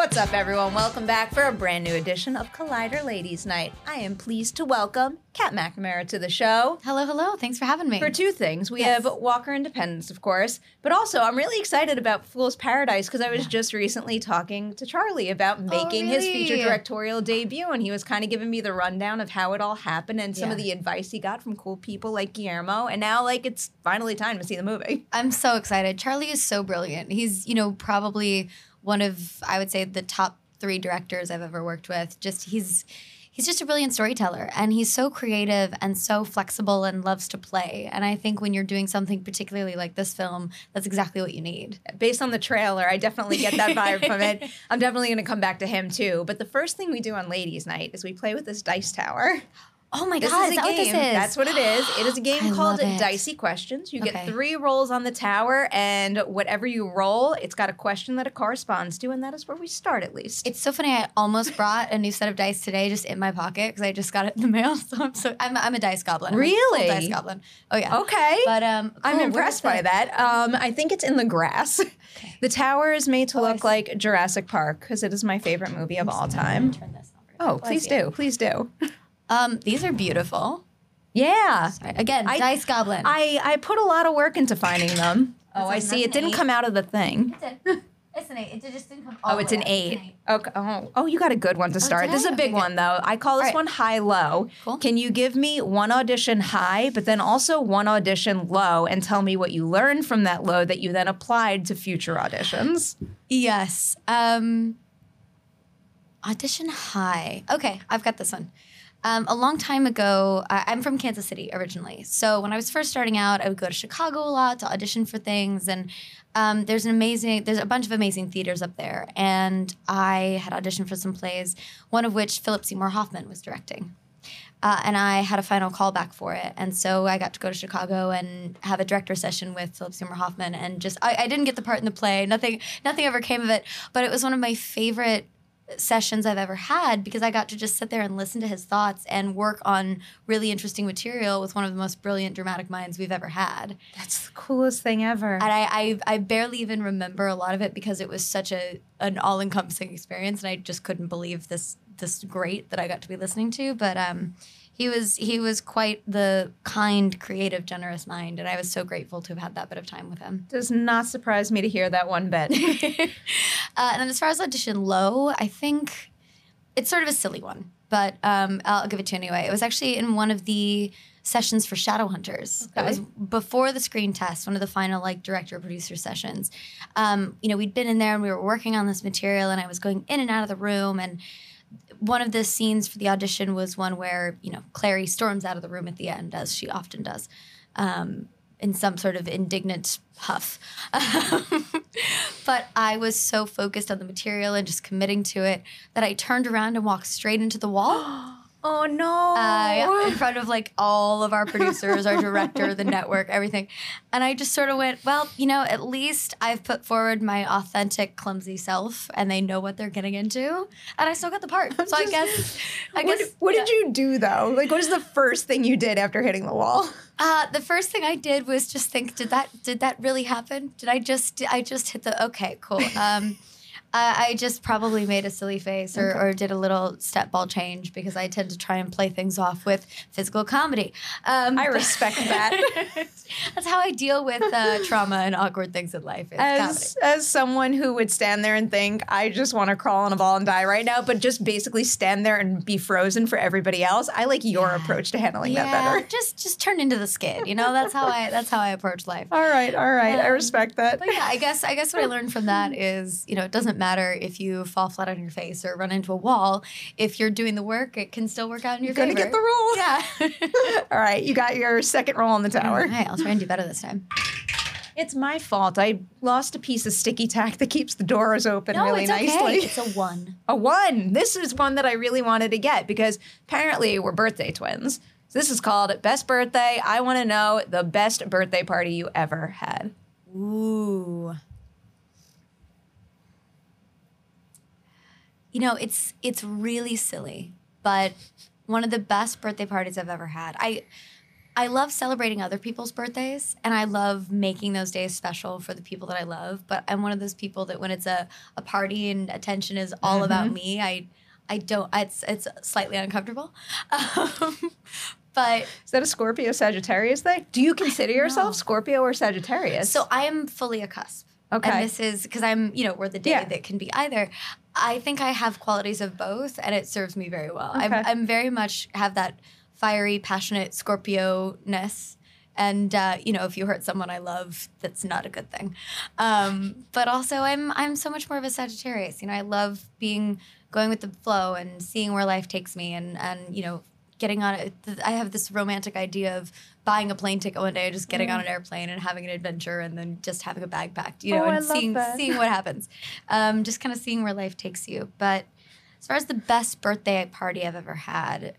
What's up, everyone? Welcome back for a brand new edition of Collider Ladies Night. I am pleased to welcome Kat McNamara to the show. Hello, hello. Thanks for having me. For two things. We Yes. have Walker Independence, of course, but also I'm really excited about Fool's Paradise because I was just recently talking to Charlie about oh, making his really? feature directorial debut, and he was kind of giving me the rundown of how it all happened and some of the advice he got from cool people like Guillermo. And now, like, it's finally time to see the movie. I'm so excited. Charlie is so brilliant. He's, you know, probably one of I would say the top three directors I've ever worked with. Just he's he's just a brilliant storyteller and he's so creative and so flexible and loves to play. And I think when you're doing something particularly like this film, that's exactly what you need. based on the trailer, I definitely get that vibe from it. I'm definitely going to come back to him too. But the first thing we do on Ladies' Night is we play with this dice tower. Oh my This god, is is a that what this game. is? That's what it is. It is a game called. Dicey Questions. You get three rolls on the tower, and whatever you roll, it's got a question that it corresponds to, and that is where we start at least. It's so funny. I almost brought a new set of dice today, just in my pocket because I just got it in the mail. So I'm so I'm, I'm a dice goblin. I'm a Really? dice goblin. Oh yeah. okay. But um, I'm impressed by that. Um, I think it's in the grass. The tower is made to Oh, look like Jurassic Park because it is my favorite movie of all time. Turn this. Oh, please do. Please do. Um, these are beautiful. Yeah. Sorry. Again, I- dice goblin. I, I put a lot of work into finding them. Oh, I see. It didn't eight. come out of the thing. it's an eight. It just didn't come. Oh, it's an eight. Okay. Oh, oh, you got a good one to start. did This is a big Okay, one, though. I call this All right. one high low. Cool. Can you give me one audition high, but then also one audition low, and tell me what you learned from that low that you then applied to future auditions? Yes. Um, audition high. Okay, I've got this one. Um, a long time ago, I'm from Kansas City originally. So when I was first starting out, I would go to Chicago a lot to audition for things, and um, there's an amazing, there's a bunch of amazing theaters up there, and I had auditioned for some plays, one of which Philip Seymour Hoffman was directing. Uh, and I had a final callback for it. And so I got to go to Chicago and have a director session with Philip Seymour Hoffman. And just, I, I didn't get the part in the play. Nothing, nothing ever came of it. But it was one of my favorite sessions I've ever had because I got to just sit there and listen to his thoughts and work on really interesting material with one of the most brilliant dramatic minds we've ever had. That's the coolest thing ever. And I, I, I barely even remember a lot of it because it was such a an all encompassing experience, and I just couldn't believe this this great that I got to be listening to. But um, he was he was quite the kind, creative, generous mind, and I was so grateful to have had that bit of time with him. Does not surprise me to hear that one bit. Uh, and then as far as audition low, I think it's sort of a silly one, but um, I'll give it to you anyway. It was actually in one of the sessions for Shadowhunters. That was before the screen test, one of the final like director producer sessions. Um, you know, we'd been in there and we were working on this material, and I was going in and out of the room and one of the scenes for the audition was one where you know Clary storms out of the room at the end, as she often does, um, in some sort of indignant huff. but I was so focused on the material and just committing to it that I turned around and walked straight into the wall. Oh no! uh, in front of like all of our producers, our director, the network, everything. And I just sort of went, well, you know, at least I've put forward my authentic, clumsy self, and they know what they're getting into, and I still got the part. So I guess, I what, guess, what did you do though? Like, what is the first thing you did after hitting the wall? Uh, the first thing I did was just think, did that did that really happen? Did I just did I just hit the okay, cool. Um, I, I just probably made a silly face or, or did a little step ball change because I tend to try and play things off with physical comedy. Um, I respect that. That's how I deal with uh, trauma and awkward things in life. As as someone who would stand there and think I just want to crawl on a ball and die right now, but just basically stand there and be frozen for everybody else. I like your approach to handling comedy. that better. just just turn into the skid. You know, that's how I that's how I approach life. All right, all right, I Um, respect that. But yeah, I guess I guess what I learned from that is, you know, it doesn't matter if you fall flat on your face or run into a wall. If you're doing the work, it can still work out in your You're gonna favor. get the role. Yeah. All right, you got your second roll on the tower. All right, I'll try and do better this time. It's my fault. I lost a piece of sticky tack that keeps the doors open No, really it's nicely. okay. It's a one. a one. This is one that I really wanted to get because apparently we're birthday twins. So this is called Best Birthday. I want to know the best birthday party you ever had. Ooh. You know, it's it's really silly, but one of the best birthday parties I've ever had. I I love celebrating other people's birthdays and I love making those days special for the people that I love, but I'm one of those people that when it's a, a party and attention is all about me, I I don't it's it's slightly uncomfortable. Um, but Is that a Scorpio Sagittarius thing? Do you consider yourself Scorpio or Sagittarius? So I am fully a cusp. Okay. And this is because I'm, you know, we're the day Yeah. that can be either. I think I have qualities of both, and it serves me very well. I'm, I'm very much have that fiery, passionate Scorpio ness. And uh, you know, if you hurt someone I love, that's not a good thing. Um, but also, I'm I'm so much more of a Sagittarius. You know, I love being going with the flow and seeing where life takes me, and and you know, getting on it. I have this romantic idea of buying a plane ticket one day, just getting on an airplane and having an adventure, and then just having a bag packed, you know, Oh, and seeing that. seeing what happens. Um, just kind of seeing where life takes you. But as far as the best birthday party I've ever had,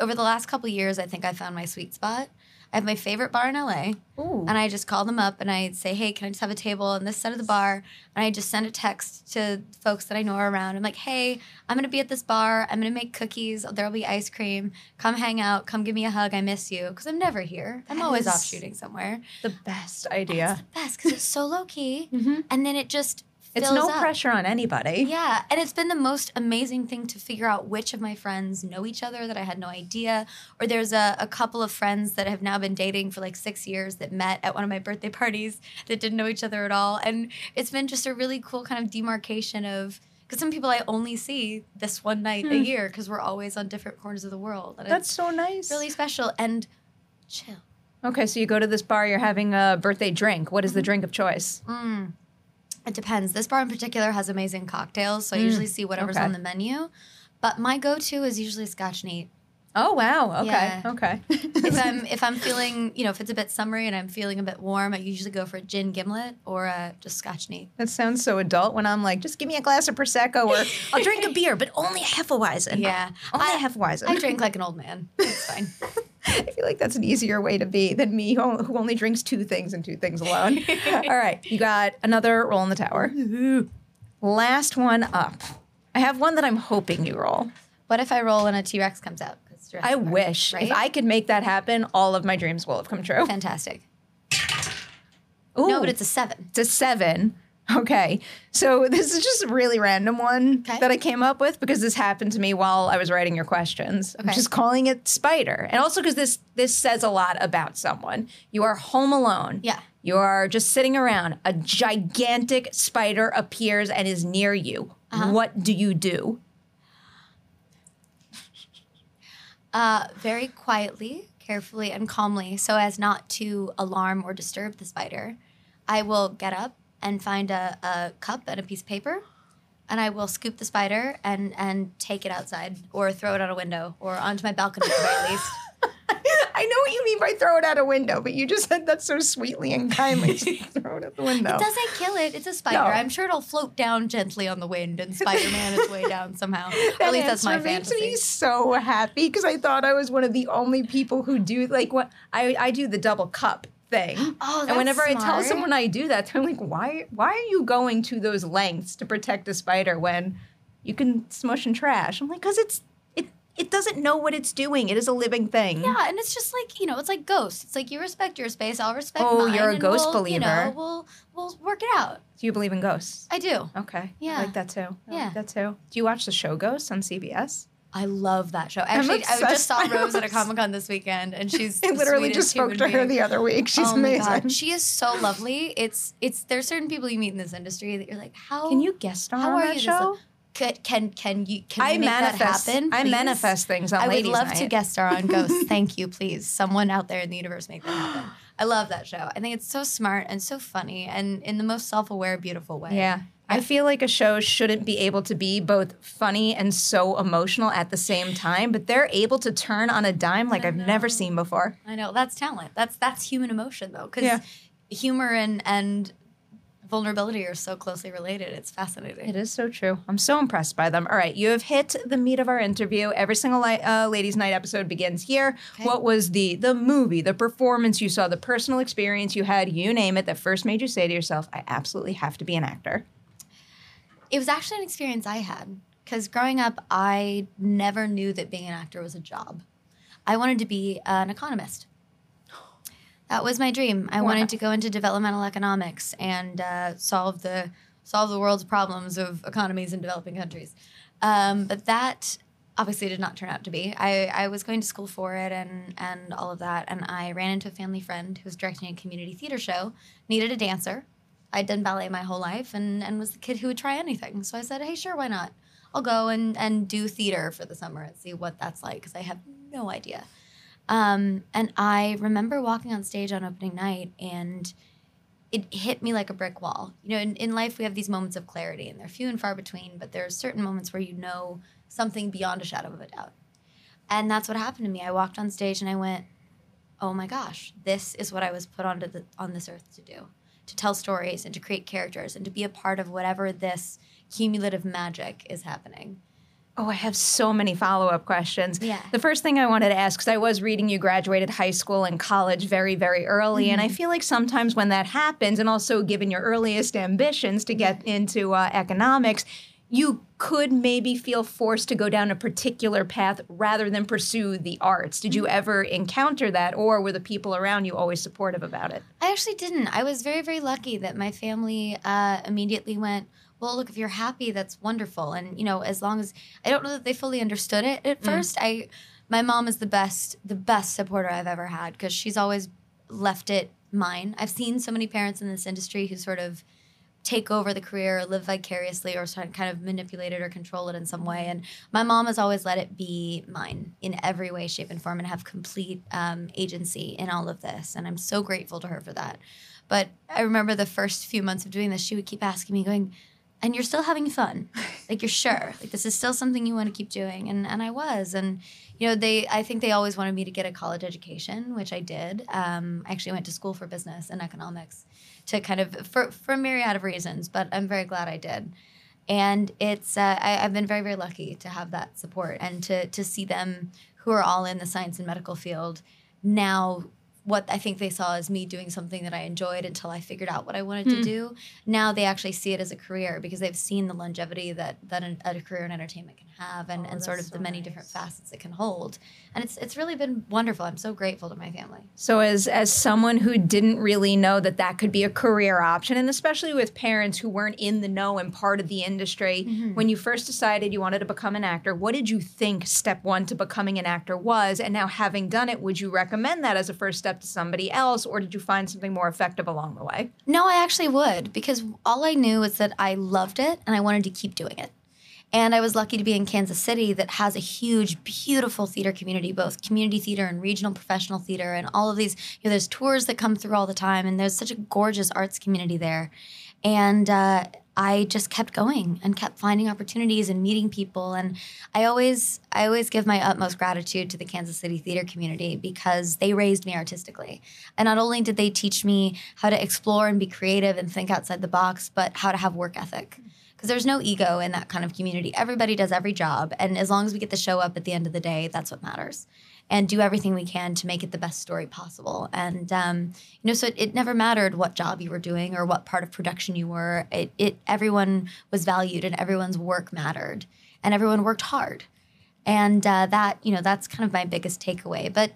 over the last couple years, I think I found my sweet spot. I have my favorite bar in LA, Ooh. and I just call them up and I say, "Hey, can I just have a table on this side of the bar?" And I just send a text to folks that I know are around. I'm like, "Hey, I'm gonna be at this bar. I'm gonna make cookies. There'll be ice cream. Come hang out. Come give me a hug. I miss you because I'm never here. I'm always off shooting somewhere. the best idea. The best because it's so low key, mm-hmm. and then it just It's no up. pressure on anybody. Yeah, and it's been the most amazing thing to figure out which of my friends know each other that I had no idea. Or there's a, a couple of friends that have now been dating for like six years that met at one of my birthday parties that didn't know each other at all. And it's been just a really cool kind of demarcation of because some people I only see this one night a hmm. year because we're always on different corners of the world. And That's so nice. really special and chill. Okay, so you go to this bar, you're having a birthday drink. What is the mm-hmm. drink of choice? Mm. It depends. This bar in particular has amazing cocktails, so I usually mm, see whatever's okay. on the menu. But my go-to is usually Scotch neat. Oh wow. Okay. Yeah. Okay. if I'm if I'm feeling you know if it's a bit summery and I'm feeling a bit warm, I usually go for a gin gimlet or uh, just Scotch neat. that sounds so adult when I'm like, just give me a glass of prosecco or I'll drink a beer, but only a Hefeweizen. Yeah, Only I, a Hefeweizen. I drink like an old man. It's fine. I feel like that's an easier way to be than me who who only drinks two things and two things alone. All right, you got another roll in the tower. Last one up. I have one that I'm hoping you roll. What if I roll and a T Rex comes out? I Park, wish Right? if I could make that happen, all of my dreams will have come true. Fantastic. Ooh, No, but it's a seven. it's a seven. Okay, so this is just a really random one Okay. that I came up with because this happened to me while I was writing your questions. I'm just calling it spider, and also because this this says a lot about someone. You are home alone. Yeah. You are just sitting around. A gigantic spider appears and is near you. Uh-huh. What do you do? Uh, very quietly, carefully, and calmly, so as not to alarm or disturb the spider, I will get up and find a, a cup and a piece of paper, and I will scoop the spider and and take it outside or throw it out a window or onto my balcony at least. I know what you mean by throw it out a window? But you just said that so sweetly and kindly. Throw it out the window. It doesn't kill it. It's a spider. No. I'm sure it'll float down gently on the wind and Spider-Man its way down somehow. At least that's my answer makes fantasy. me so happy because I thought I was one of the only people who do like what I, I do the double cup thing. Oh, and whenever I tell someone I do that, they're like, "Why? Why are you going to those lengths to protect a spider when you can smush and trash?" I'm like, "Cause it's it doesn't know what it's doing. It is a living thing." Yeah, and it's just like you know, it's like ghosts. It's like you respect your space, I'll respect Oh, mine. you're a ghost we'll, You know, believer. we'll we'll work it out. Do you believe in ghosts? I do. Okay. Yeah. I like that too. I Yeah. like that too. Do you watch the show Ghosts on CBS? I love that show. Actually, I just saw Rose at a Comic Con this weekend, and she's I literally just spoke to her being. the other week. She's oh my amazing. god, she is so lovely. It's it's there's certain people you meet in this industry that you're like, how Can you guest star how on are that you? show? Can, can can you can I manifest- that happen? I manifest things on I would love to guest star on Ghosts. Thank you, please. Someone out there in the universe make that happen. I love that show. I think it's so smart and so funny and in the most self-aware, beautiful way. Yeah. I feel like a show shouldn't be able to be both funny and so emotional at the same time, but they're able to turn on a dime like I've never seen before. I know that's talent. That's that's human emotion though, because Yeah. humor and and vulnerability are so closely related. It's fascinating. It is so true. I'm so impressed by them. All right, you have hit the meat of our interview. Every single li- uh, Ladies' Night episode begins here. What was the the movie, the performance you saw, the personal experience you had, you name it, that first made you say to yourself, "I absolutely have to be an actor." It was actually an experience I had because growing up, I never knew that being an actor was a job. I wanted to be an economist. That was my dream. I wanted to go into developmental economics and uh, solve the solve the world's problems of economies in developing countries. Um, but that obviously did not turn out to be. I, I was going to school for it and and all of that, and I ran into a family friend who was directing a community theater show, needed a dancer. I'd done ballet my whole life and, and was the kid who would try anything. So I said, hey, sure, why not? I'll go and, and do theater for the summer and see what that's like because I have no idea. Um, and I remember walking on stage on opening night and it hit me like a brick wall. You know, in, in life, we have these moments of clarity and they're few and far between, but there are certain moments where you know something beyond a shadow of a doubt. And that's what happened to me. I walked on stage and I went, oh my gosh, this is what I was put onto the, on this earth to do to tell stories and to create characters and to be a part of whatever this cumulative magic is happening. Oh, I have so many follow up questions. Yeah. The first thing I wanted to ask, because I was reading you graduated high school and college very, very early. And I Mm-hmm. feel like sometimes when that happens, and also given your earliest ambitions to get into uh, economics, you could maybe feel forced to go down a particular path rather than pursue the arts. Did Mm-hmm. you ever encounter that, or were the people around you always supportive about it? I actually didn't. I was very, very lucky that my family uh, immediately went, well, look, if you're happy, that's wonderful. And, you know, as long as I don't know that they fully understood it at first. I, my mom is the best, the best supporter I've ever had because she's always left it mine. I've seen so many parents in this industry who sort of take over the career or live vicariously or sort of kind of manipulate it or control it in some way. And my mom has always let it be mine in every way, shape, and form and have complete um, agency in all of this. And I'm so grateful to her for that. But I remember the first few months of doing this, she would keep asking me, going, and you're still having fun. Like you're sure. Like this is still something you want to keep doing. And and I was. And you know, they I think they always wanted me to get a college education, which I did. Um, I actually went to school for business and economics to kind of for for a myriad of reasons, but I'm very glad I did. And it's uh, I, I've been very very lucky to have that support and to to see them who are all in the science and medical field now what I think they saw as me doing something that I enjoyed until I figured out what I wanted Hmm. to do. Now they actually see it as a career because they've seen the longevity that that an, a career in entertainment can have and, and sort of the many different facets it can hold. And it's it's really been wonderful. I'm so grateful to my family. So as as someone who didn't really know that that could be a career option and especially with parents who weren't in the know and part of the industry, when you first decided you wanted to become an actor, what did you think step 1 to becoming an actor was? And now having done it, would you recommend that as a first step to somebody else or did you find something more effective along the way? No, I actually would because all I knew was that I loved it and I wanted to keep doing it. And I was lucky to be in Kansas City that has a huge, beautiful theater community, both community theater and regional professional theater, and all of these. You know, there's tours that come through all the time, and there's such a gorgeous arts community there. And uh, I just kept going and kept finding opportunities and meeting people. And I always, I always give my utmost gratitude to the Kansas City theater community because they raised me artistically. And not only did they teach me how to explore and be creative and think outside the box, but how to have work ethic. Because there's no ego in that kind of community. Everybody does every job. And as long as we get to show up at the end of the day, that's what matters and do everything we can to make it the best story possible. And um, you know, so it, it, never mattered what job you were doing or what part of production you were. It, it everyone was valued and everyone's work mattered, and everyone worked hard. And uh, that you know, that's kind of my biggest takeaway. But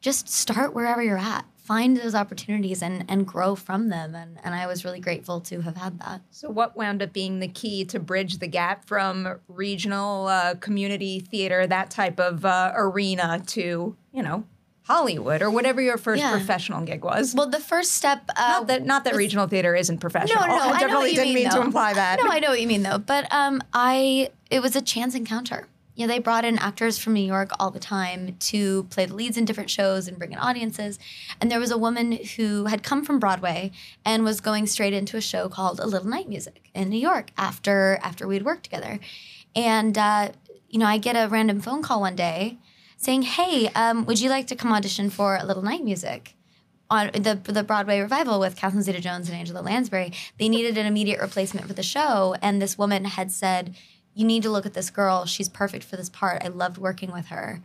just start wherever you're at find those opportunities and, and grow from them. And, and I was really grateful to have had that. So, what wound up being the key to bridge the gap from regional uh, community theater, that type of uh, arena, to, you know, Hollywood or whatever your first yeah. professional gig was. Well, the first step. Uh, not that not that was, regional theater isn't professional. No, no, I definitely didn't mean, mean to imply that. No, I know what you mean though. But um, I it was a chance encounter you know, they brought in actors from New York all the time to play the leads in different shows and bring in audiences. And there was a woman who had come from Broadway and was going straight into a show called A Little Night Music in New York after after we'd worked together. And uh, you know, I get a random phone call one day saying, "Hey, um, would you like to come audition for A Little Night Music?" on the the Broadway revival with Catherine Zeta-Jones and Angela Lansbury, they needed an immediate replacement for the show, and this woman had said you need to look at this girl. She's perfect for this part. I loved working with her.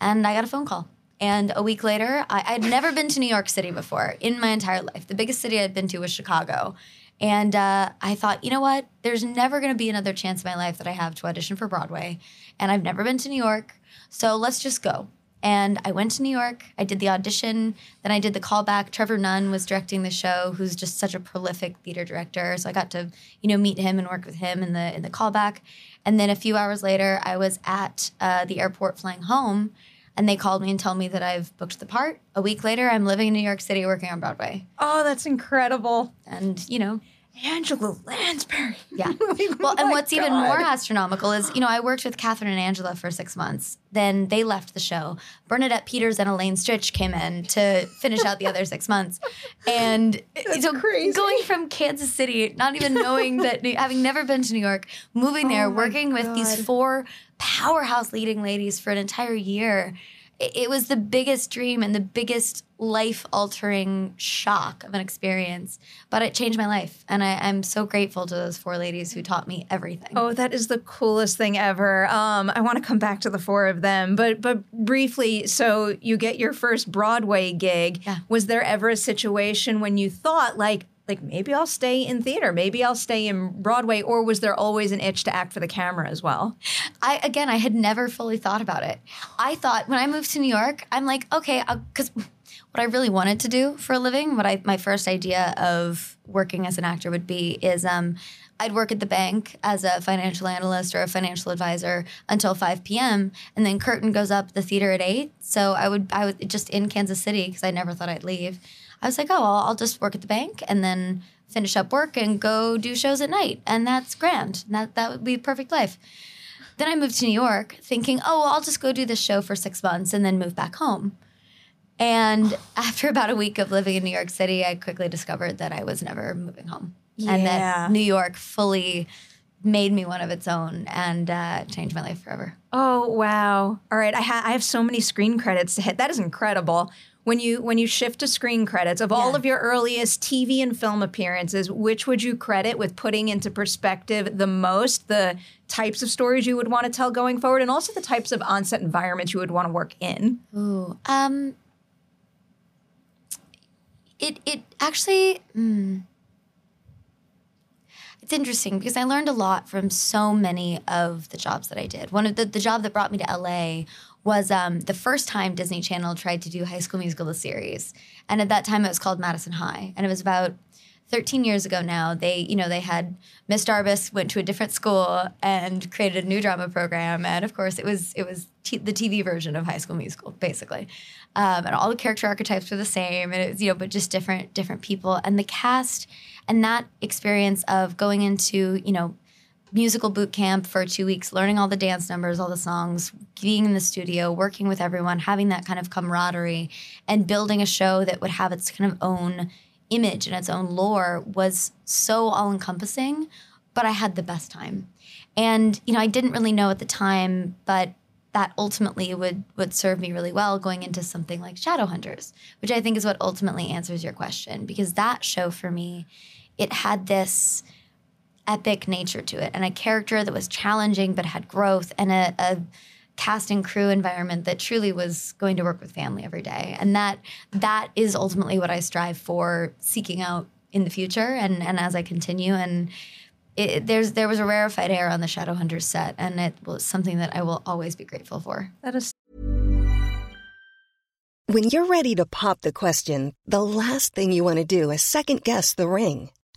And I got a phone call. And a week later, I, I'd never been to New York City before in my entire life. The biggest city I'd been to was Chicago. And uh, I thought, you know what? There's never going to be another chance in my life that I have to audition for Broadway. And I've never been to New York. So let's just go. And I went to New York. I did the audition. Then I did the callback. Trevor Nunn was directing the show, who's just such a prolific theater director. So I got to, you know, meet him and work with him in the in the callback. And then a few hours later, I was at uh, the airport flying home, and they called me and told me that I've booked the part. A week later, I'm living in New York City working on Broadway. Oh, that's incredible. And, you know, Angela Lansbury. Yeah. Oh well, and what's God. even more astronomical is, you know, I worked with Catherine and Angela for six months. Then they left the show. Bernadette Peters and Elaine Stritch came in to finish out the other six months. And eh, That's so crazy. going from Kansas City, not even knowing that, having never been to New York, moving there, oh working God. with these four powerhouse leading ladies for an entire year it was the biggest dream and the biggest life altering shock of an experience. But it changed my life. And I, am so grateful to those four ladies who taught me everything. Oh, that is the coolest thing ever. Um, I want to come back to the four of them, but but briefly, so you get your first Broadway gig. Yeah. Was there ever a situation when you thought like like maybe I'll stay in theater, maybe I'll stay in Broadway, or was there always an itch to act for the camera as well? I again, I had never fully thought about it. I thought when I moved to New York, I'm like, okay, because what I really wanted to do for a living, what I my first idea of working as an actor would be is um, I'd work at the bank as a financial analyst or a financial advisor until 5 p.m. and then curtain goes up the theater at 8. So I would I would just in Kansas City because I never thought I'd leave. I was like, oh, well, I'll just work at the bank and then finish up work and go do shows at night. And that's grand. That, that would be a perfect life. Then I moved to New York thinking, oh, well, I'll just go do this show for six months and then move back home. And after about a week of living in New York City, I quickly discovered that I was never moving home. Yeah. And that New York fully made me one of its own and uh, changed my life forever. Oh wow! All right, I, ha- I have so many screen credits to hit. That is incredible when you when you shift to screen credits of all of your earliest TV and film appearances, which would you credit with putting into perspective the most the types of stories you would want to tell going forward, and also the types of onset environments you would want to work in? Ooh, um, it it actually. mm. it's interesting because I learned a lot from so many of the jobs that I did. One of the the job that brought me to LA was um, the first time Disney Channel tried to do High School Musical the series, and at that time it was called Madison High, and it was about 13 years ago now. They you know they had Miss Darbus went to a different school and created a new drama program, and of course it was it was t- the TV version of High School Musical basically, um, and all the character archetypes were the same, and it was you know but just different different people, and the cast and that experience of going into you know musical boot camp for two weeks, learning all the dance numbers, all the songs, being in the studio, working with everyone, having that kind of camaraderie, and building a show that would have its kind of own image and its own lore was so all encompassing. but I had the best time. And you know, I didn't really know at the time, but that ultimately would would serve me really well going into something like Shadowhunters, which I think is what ultimately answers your question because that show for me it had this epic nature to it and a character that was challenging but had growth and a, a cast and crew environment that truly was going to work with family every day and that that is ultimately what I strive for seeking out in the future and and as I continue and it, there's there was a rarefied air on the Shadowhunters set, and it was something that I will always be grateful for. That is When you're ready to pop the question, the last thing you want to do is second guess the ring.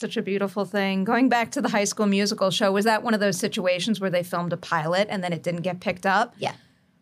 Such a beautiful thing. Going back to the high school musical show, was that one of those situations where they filmed a pilot and then it didn't get picked up? Yeah.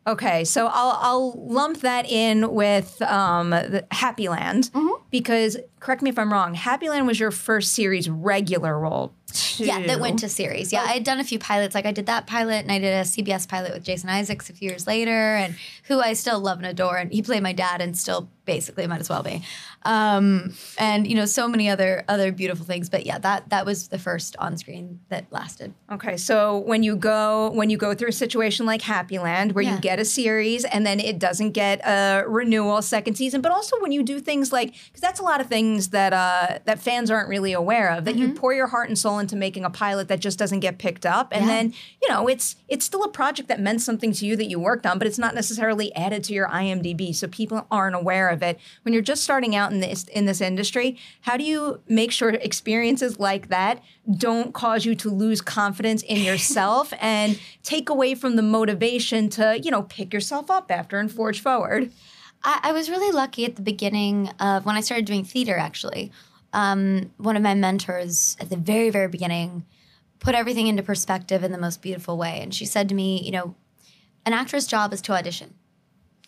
Okay, so I'll I'll lump that in with um, the Happyland because correct me if I'm wrong. Happyland was your first series regular role. Yeah, that went to series. Yeah, I had done a few pilots. Like I did that pilot, and I did a CBS pilot with Jason Isaacs a few years later, and who I still love and adore. And he played my dad, and still basically might as well be. Um, and you know, so many other other beautiful things. But yeah, that that was the first on screen that lasted. Okay, so when you go when you go through a situation like Happyland where Yeah. you get a series and then it doesn't get a renewal second season, but also when you do things like because that's a lot of things that uh, that fans aren't really aware of that you Mm-hmm. pour your heart and soul into making a pilot that just doesn't get picked up, and Yeah. then you know it's it's still a project that meant something to you that you worked on, but it's not necessarily added to your IMDb, so people aren't aware of it. When you're just starting out in this in this industry, how do you make sure experiences like that don't cause you to lose confidence in yourself and take away from the motivation to you know pick yourself up after and forge forward? I, I was really lucky at the beginning of when I started doing theater. Actually, um, one of my mentors at the very very beginning put everything into perspective in the most beautiful way, and she said to me, you know, an actress' job is to audition.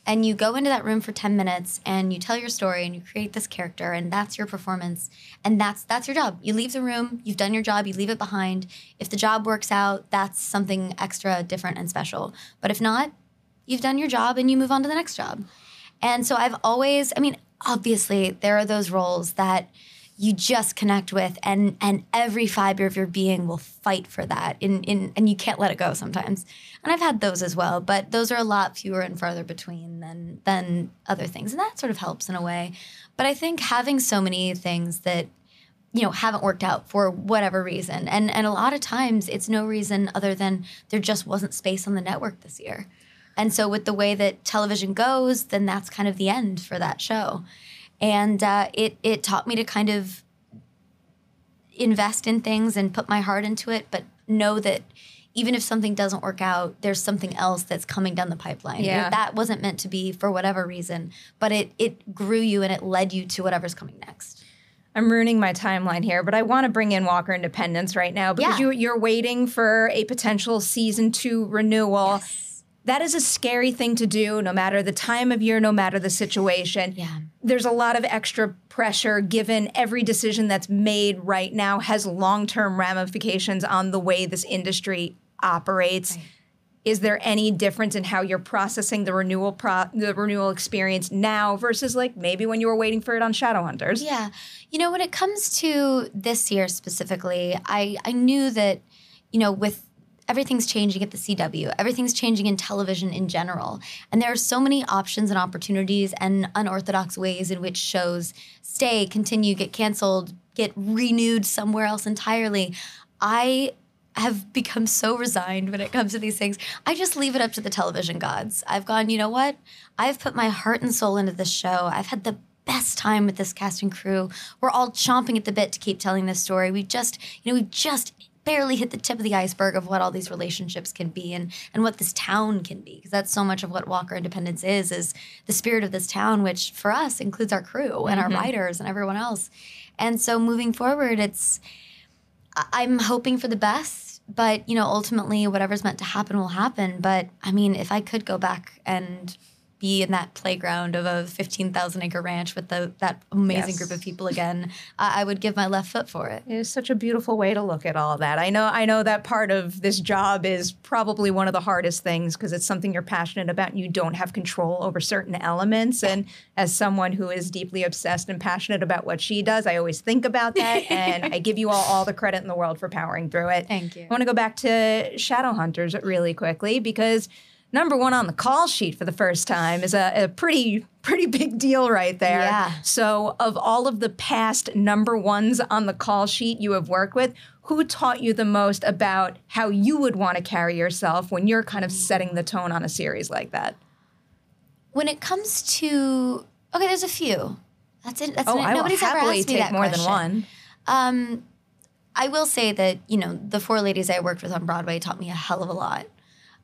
And you go into that room for 10 minutes and you tell your story and you create this character and that's your performance and that's that's your job. You leave the room, you've done your job, you leave it behind. If the job works out, that's something extra different and special. But if not, you've done your job and you move on to the next job. And so I've always, I mean, obviously there are those roles that you just connect with and and every fiber of your being will fight for that in in and you can't let it go sometimes. And I've had those as well, but those are a lot fewer and farther between than than other things. And that sort of helps in a way. But I think having so many things that you know haven't worked out for whatever reason and and a lot of times it's no reason other than there just wasn't space on the network this year and so with the way that television goes then that's kind of the end for that show and uh, it it taught me to kind of invest in things and put my heart into it but know that even if something doesn't work out there's something else that's coming down the pipeline Yeah. that wasn't meant to be for whatever reason but it it grew you and it led you to whatever's coming next I'm ruining my timeline here, but I want to bring in Walker Independence right now because Yeah. you, you're waiting for a potential season two renewal. That is a scary thing to do, no matter the time of year, no matter the situation. Yeah. There's a lot of extra pressure given every decision that's made right now has long term ramifications on the way this industry operates. Is there any difference in how you're processing the renewal pro- the renewal experience now versus like maybe when you were waiting for it on Shadowhunters? Yeah. You know, when it comes to this year specifically, I, I knew that, you know, with everything's changing at the CW, everything's changing in television in general. And there are so many options and opportunities and unorthodox ways in which shows stay, continue, get canceled, get renewed somewhere else entirely. I have become so resigned when it comes to these things. I just leave it up to the television gods. I've gone, you know what? I've put my heart and soul into this show. I've had the best time with this cast and crew. We're all chomping at the bit to keep telling this story. We just, you know, we just barely hit the tip of the iceberg of what all these relationships can be and and what this town can be because that's so much of what Walker Independence is is the spirit of this town which for us includes our crew and our mm-hmm. writers and everyone else. And so moving forward it's I'm hoping for the best, but you know, ultimately whatever's meant to happen will happen. But I mean, if I could go back and be in that playground of a 15,000 acre ranch with the, that amazing Yes. group of people again, I, I would give my left foot for it. It is such a beautiful way to look at all that. I know I know that part of this job is probably one of the hardest things because it's something you're passionate about and you don't have control over certain elements. And as someone who is deeply obsessed and passionate about what she does, I always think about that and I give you all all the credit in the world for powering through it. Thank you. I want to go back to Shadowhunters really quickly because number one on the call sheet for the first time is a, a pretty pretty big deal right there. Yeah. So, of all of the past number ones on the call sheet you have worked with, who taught you the most about how you would want to carry yourself when you're kind of setting the tone on a series like that? When it comes to okay, there's a few. That's it. That's Oh, it. I will Nobody's ever happily me take more than one. Um, I will say that you know the four ladies I worked with on Broadway taught me a hell of a lot.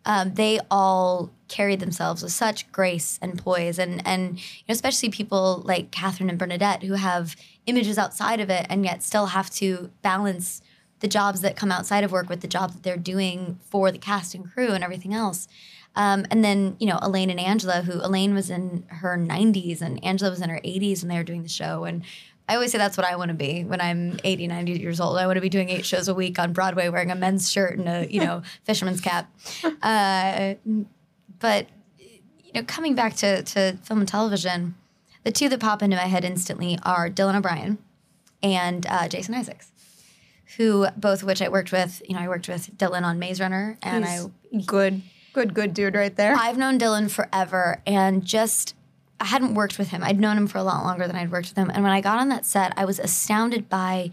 Um, they all carried themselves with such grace and poise, and and you know, especially people like Catherine and Bernadette who have images outside of it, and yet still have to balance the jobs that come outside of work with the job that they're doing for the cast and crew and everything else. Um, and then, you know, Elaine and Angela, who Elaine was in her 90s and Angela was in her 80s when they were doing the show. And I always say that's what I want to be when I'm 80, 90 years old. I want to be doing eight shows a week on Broadway wearing a men's shirt and a, you know, fisherman's cap. Uh, but, you know, coming back to, to film and television, the two that pop into my head instantly are Dylan O'Brien and uh, Jason Isaacs. Who both of which I worked with. You know, I worked with Dylan on Maze Runner, and I good, good, good dude right there. I've known Dylan forever and just I hadn't worked with him. I'd known him for a lot longer than I'd worked with him. And when I got on that set, I was astounded by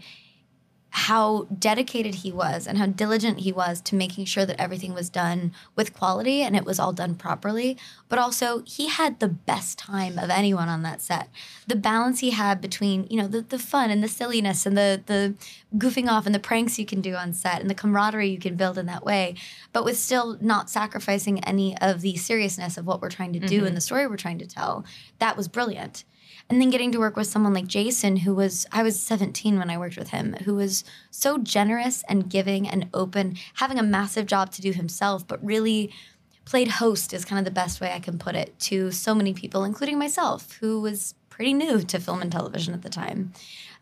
how dedicated he was and how diligent he was to making sure that everything was done with quality and it was all done properly. But also, he had the best time of anyone on that set. The balance he had between, you know, the, the fun and the silliness and the the goofing off and the pranks you can do on set and the camaraderie you can build in that way, but with still not sacrificing any of the seriousness of what we're trying to do and mm-hmm. the story we're trying to tell. That was brilliant and then getting to work with someone like Jason, who was, I was 17 when I worked with him, who was so generous and giving and open, having a massive job to do himself, but really played host is kind of the best way I can put it to so many people, including myself, who was pretty new to film and television at the time.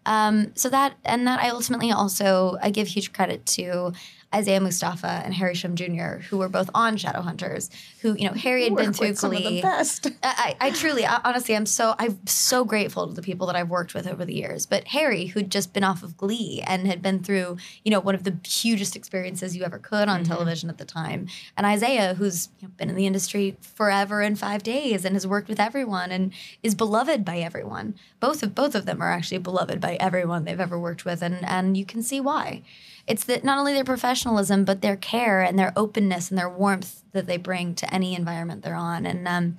Um, so that, and that I ultimately also, I give huge credit to Isaiah Mustafa and Harry Shum Jr., who were both on Shadowhunters, who, you know, Harry had been through with some of the Glee. best. I, I I truly, I, honestly, I'm so I'm so grateful to the people that I've worked with over the years. But Harry, who'd just been off of Glee and had been through, you know, one of the hugest experiences you ever could on mm-hmm. television at the time, and Isaiah, who's you know, been in the industry forever in five days and has worked with everyone and is beloved by everyone. Both of both of them are actually beloved by everyone they've ever worked with, and and you can see why. It's that not only their professionalism, but their care and their openness and their warmth that they bring to any environment they're on. And um,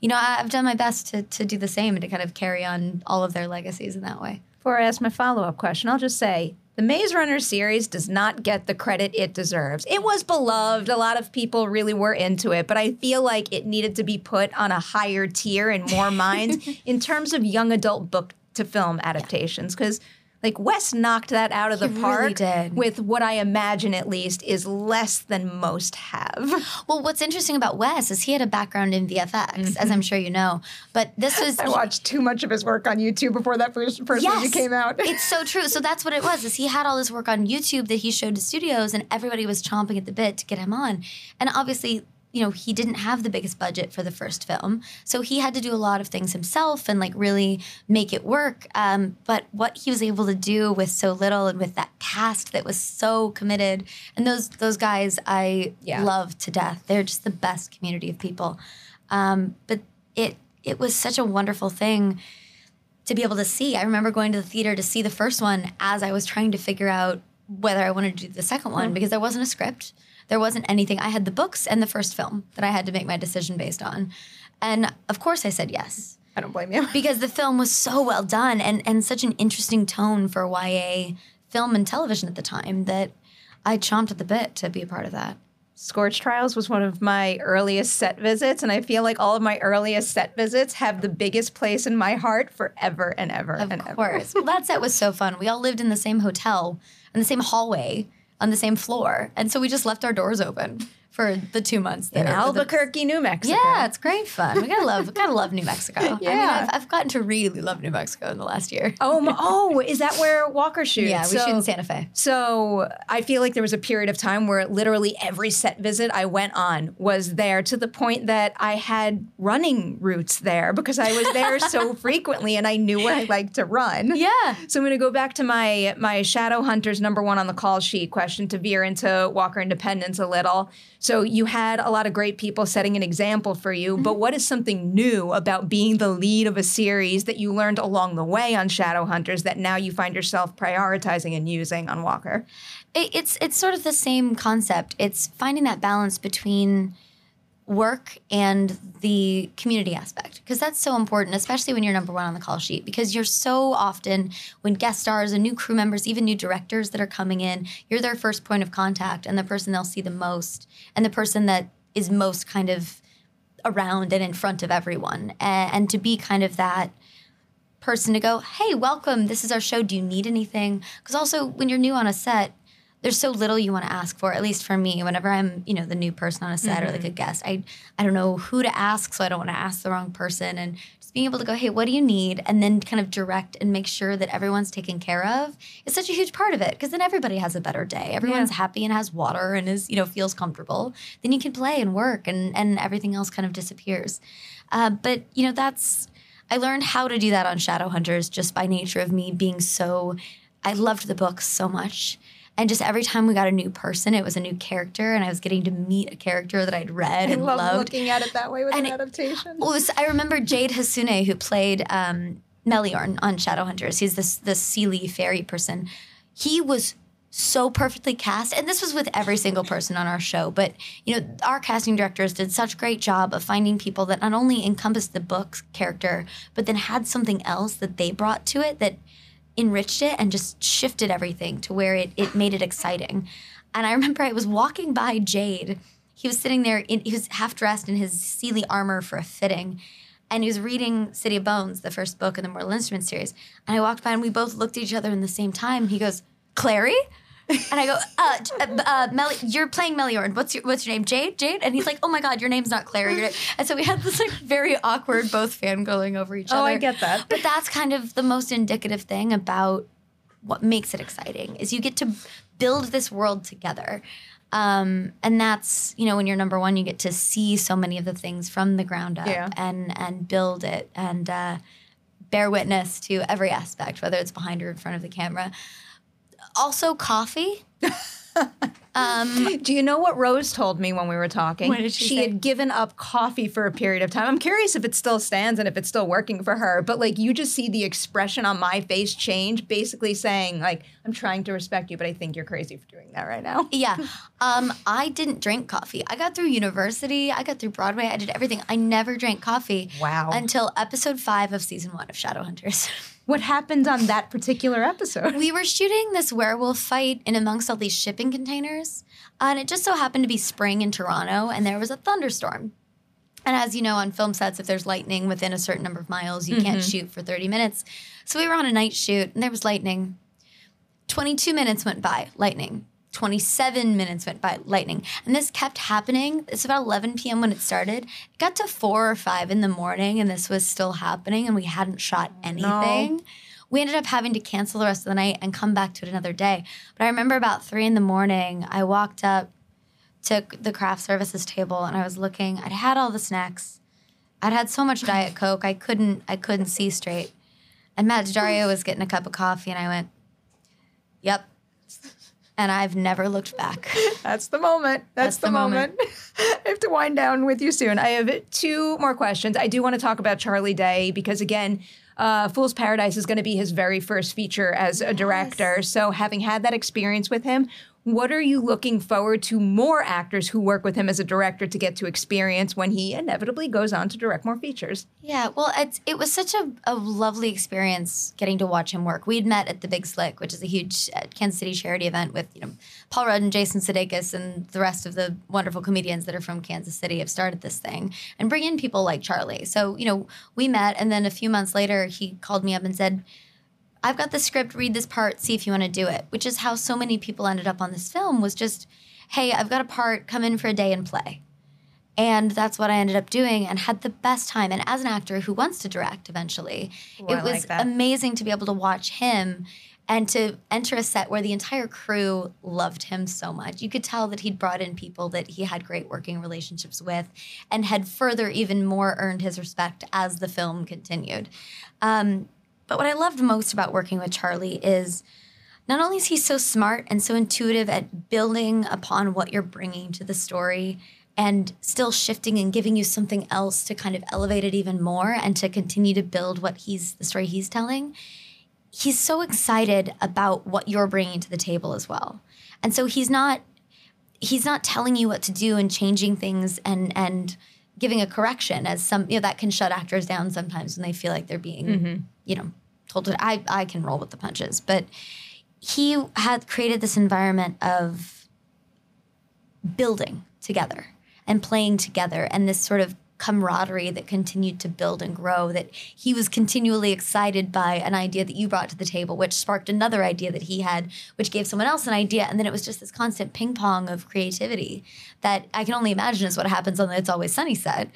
you know, I- I've done my best to to do the same and to kind of carry on all of their legacies in that way. Before I ask my follow up question, I'll just say the Maze Runner series does not get the credit it deserves. It was beloved. A lot of people really were into it, but I feel like it needed to be put on a higher tier in more minds in terms of young adult book to film adaptations. Because like Wes knocked that out of the He really park did. with what I imagine at least is less than most have. Well, what's interesting about Wes is he had a background in VFX, as I'm mm-hmm. sure you know. But this was I watched too much of his work on YouTube before that first, first movie came out. it's so true. So that's what it was. Is he had all this work on YouTube that he showed to studios, and everybody was chomping at the bit to get him on. And obviously, you know, he didn't have the biggest budget for the first film, so he had to do a lot of things himself and like really make it work. Um, but what he was able to do with so little and with that cast that was so committed, and those those guys I Yeah. love to death. They're just the best community of people. Um, but it it was such a wonderful thing to be able to see. I remember going to the theater to see the first one as I was trying to figure out whether I wanted to do the second one because there wasn't a script. There wasn't anything. I had the books and the first film that I had to make my decision based on. And of course I said yes. I don't blame you. Because the film was so well done and, and such an interesting tone for YA film and television at the time that I chomped at the bit to be a part of that. Scorch Trials was one of my earliest set visits, and I feel like all of my earliest set visits have the biggest place in my heart forever and ever Of and ever. course. well, that set was so fun. We all lived in the same hotel, in the same hallway, on the same floor. And so we just left our doors open for the two months In there. Albuquerque, New Mexico. Yeah, it's great fun. We gotta love, gotta love New Mexico. I mean, Yeah. I've, I've gotten to really love New Mexico in the last year. Oh, m- oh, is that where Walker shoots? yeah, we So- shoot in Santa Fe. So I feel like there was a period of time where literally every set visit I went on was there to the point that I had running routes there because I was there so frequently and I knew what I liked to run. Yeah. So I'm going to go back to my my Shadowhunters number one on the call sheet question to veer into Walker Independence a little. So you had a lot of great people setting an example for you, but mm-hmm. what is something new about being the lead of a series that you learned along the way on Shadowhunters that now you find yourself prioritizing and using on Walker? It, it's it's sort of the same concept. It's finding that balance between work and the community aspect because that's so important especially when you're number one on the call sheet because you're so often when guest stars and new crew members even new directors that are coming in you're their first point of contact and the person they'll see the most and the person that is most kind of around and in front of everyone and, and to be kind of that person to go, hey, welcome. This is our show. Do you need anything? Because also, when you're new on a set, there's so little you want to ask for. At least for me, whenever I'm, you know, the new person on a set or like a guest, I I don't know who to ask, so I don't want to ask the wrong person. And just being able to go, hey, what do you need? And then kind of direct and make sure that everyone's taken care of is such a huge part of it. Because then everybody has a better day. Everyone's happy and has water and is, you know, feels comfortable. Then you can play and work, and and everything else kind of disappears. Uh, but you know, that's I learned how to do that on Shadowhunters just by nature of me being so. I loved the books so much. And just every time we got a new person, it was a new character, and I was getting to meet a character that I'd read and loved. looking at it that way with And an adaptation. It was, I remember Jade Hassouné, who played um, Meliorn on Shadowhunters. He's this this Seelie fairy person. He was so perfectly cast, and this was with every single person on our show. But you know, our casting directors did such a great job of finding people that not only encompassed the book's character, but then had something else that they brought to it that enriched it and just shifted everything to where it, it made it exciting. And I remember I was walking by Jade. He was sitting there, in, he was half dressed in his Seelie armor for a fitting. And he was reading City of Bones, the first book in the Mortal Instruments series. And I walked by and we both looked at each other in the same time. He goes, Clary? And I go, uh, uh, uh, Mel- you're playing Meliorn. What's your What's your name? Jade. Jade. And he's like, Oh my God, your name's not Claire. Your name-" And so we had this like very awkward both fangirling over each Oh, other. Oh, I get that. But that's kind of the most indicative thing about what makes it exciting is you get to build this world together. Um, and that's you know when you're number one, you get to see so many of the things from the ground up Yeah. and and build it and uh, bear witness to every aspect, whether it's behind or in front of the camera. Also, coffee. Do you know what Rose told me when we were talking? What did she say? had given up coffee for a period of time. I'm curious if it still stands and if it's still working for her. But like you just see the expression on my face change, basically saying like, "I'm trying to respect you, but I think you're crazy for doing that right now." Yeah. Um, I didn't drink coffee. I got through university, I got through Broadway, I did everything. I never drank coffee. Wow. Until episode five of season one of Shadowhunters. What happened on that particular episode? we were shooting this werewolf fight in amongst all these shipping containers. and it just so happened to be spring in Toronto, and there was a thunderstorm. And as you know, on film sets, if there's lightning within a certain number of miles, you can't mm-hmm. shoot for 30 minutes. So we were on a night shoot, and there was lightning. 22 minutes went by, lightning. 27 minutes went by, lightning. And this kept happening. It's about 11 p.m. when it started. It got to four or five in the morning, and this was still happening, and we hadn't shot oh, anything. We ended up having to cancel the rest of the night and come back to it another day. But I remember about three in the morning, I walked up to the craft services table and I was looking. I'd had all the snacks. I'd had so much Diet Coke, I couldn't I couldn't see straight. And Matt Daddario was getting a cup of coffee, and I went, "Yep." And I've never looked back. That's the moment. That's, That's the, the moment. I have to wind down with you soon. I have two more questions. I do want to talk about Charlie Day because, again, uh, Fool's Paradise is going to be his very first feature as a director. So, having had that experience with him, what are you looking forward to more actors who work with him as a director to get to experience when he inevitably goes on to direct more features? Yeah, well, it's, it was such a, a lovely experience getting to watch him work. We'd met at the Big Slick, which is a huge uh, Kansas City charity event with you know Paul Rudd and Jason Sudeikis and the rest of the wonderful comedians that are from Kansas City have started this thing and bring in people like Charlie. So you know we met, and then a few months later he called me up and said I've got the script, read this part, see if you want to do it, which is how so many people ended up on this film was just, hey, I've got a part, come in for a day and play. And that's what I ended up doing and had the best time. And as an actor who wants to direct eventually, Ooh, it I was like amazing to be able to watch him and to enter a set where the entire crew loved him so much. You could tell that he'd brought in people that he had great working relationships with and had further even more earned his respect as the film continued. Um, but what I loved most about working with Charlie is not only is he so smart and so intuitive at building upon what you're bringing to the story and still shifting and giving you something else to kind of elevate it even more and to continue to build what he's the story he's telling he's so excited about what you're bringing to the table as well. And so he's not he's not telling you what to do and changing things and and giving a correction as some you know that can shut actors down sometimes when they feel like they're being mm-hmm. you know told to I I can roll with the punches. But he had created this environment of building together and playing together and this sort of camaraderie that continued to build and grow that he was continually excited by an idea that you brought to the table which sparked another idea that he had which gave someone else an idea. And then it was just this constant ping pong of creativity that i can only imagine is what happens on the it's always sunny set.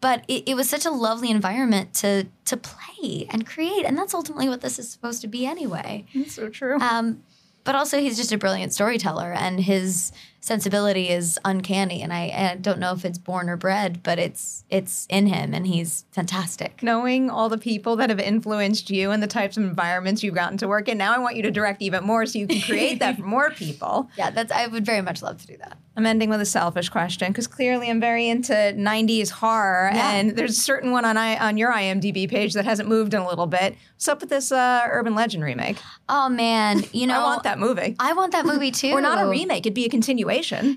But it, it was such a lovely environment to to play and create. And that's ultimately what this is supposed to be anyway. That's so true. um, but also, he's just a brilliant storyteller, and his sensibility is uncanny. And I, I don't know if it's born or bred, but it's it's in him, and he's fantastic. Knowing all the people that have influenced you and the types of environments you've gotten to work in, now I want you to direct even more so you can create that for more people. Yeah, that's. I would very much love to do that. I'm ending with a selfish question because clearly I'm very into 90s horror, Yeah. and there's a certain one on I, on your IMDb page that hasn't moved in a little bit. What's up with this uh, urban legend remake? Oh man, you know, I want that movie. I want that movie too. or not a remake; it'd be a continuation.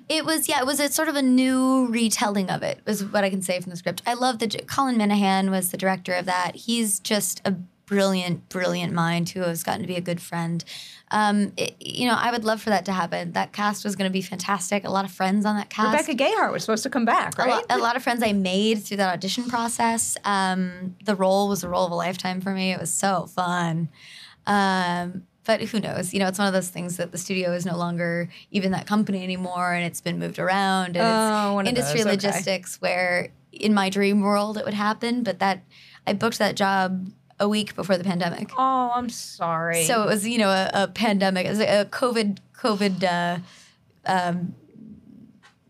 It was yeah, it was a sort of a new retelling of it. Was what I can say from the script. I love that Colin Minihan was the director of that. He's just a brilliant, brilliant mind who has gotten to be a good friend. Um, it- you know, I would love for that to happen. That cast was going to be fantastic. A lot of friends on that cast. Rebecca Gayheart was supposed to come back, a right? lot, a lot of friends I made through that audition process. Um, the role was a role of a lifetime for me. It was so fun. Um, but who knows? You know, it's one of those things that the studio is no longer even that company anymore, and it's been moved around, and Oh, it's industry those, okay. logistics. Where in my dream world it would happen, but that I booked that job a week before the pandemic. oh, I'm sorry. So it was, you know, a, a pandemic, it was a COVID, COVID, uh, um,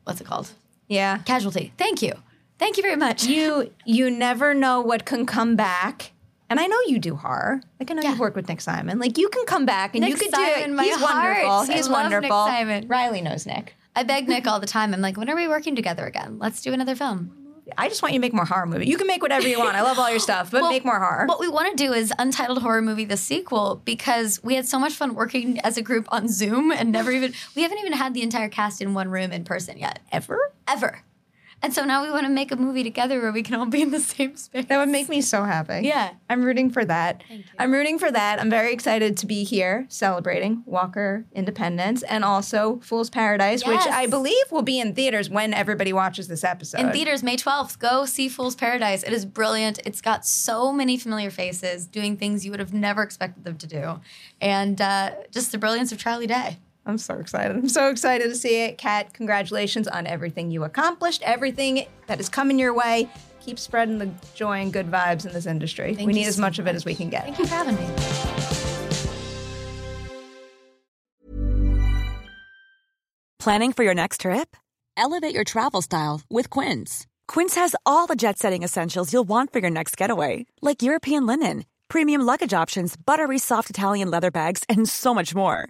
what's it called? yeah, Casualty. Thank you. Thank you very much. you you never know what can come back. And I know you do horror. Like I know Yeah. you've worked with Nick Simon. Like you can come back and you Nick could Simon, do my it. He's heart. wonderful. I He's love Nick wonderful. Simon. Riley knows Nick. I beg Nick all the time. I'm like, when are we working together again? Let's do another film. I just want you to make more horror movies. You can make whatever you want. I love all your stuff, but Well, make more horror. What we want to do is Untitled Horror Movie, the sequel, because we had so much fun working as a group on Zoom and never even, we haven't even had the entire cast in one room in person yet. Ever? Ever. And so now we want to make a movie together where we can all be in the same space. That would make me so happy. Yeah. I'm rooting for that. I'm rooting for that. I'm very excited to be here celebrating Walker Independence and also Fool's Paradise, which I believe will be in theaters when everybody watches this episode. in theaters May 12th. Go see Fool's Paradise. It is brilliant. It's got so many familiar faces doing things you would have never expected them to do. And uh, just the brilliance of Charlie Day. I'm so excited. I'm so excited to see it. Kat, congratulations on everything you accomplished, everything that is coming your way. Keep spreading the joy and good vibes in this industry. Thank we you need as so much of it as we can get. Thank you for having me. Planning for your next trip? Elevate your travel style with Quince. Quince has all the jet setting essentials you'll want for your next getaway, like European linen, premium luggage options, buttery soft Italian leather bags, and so much more.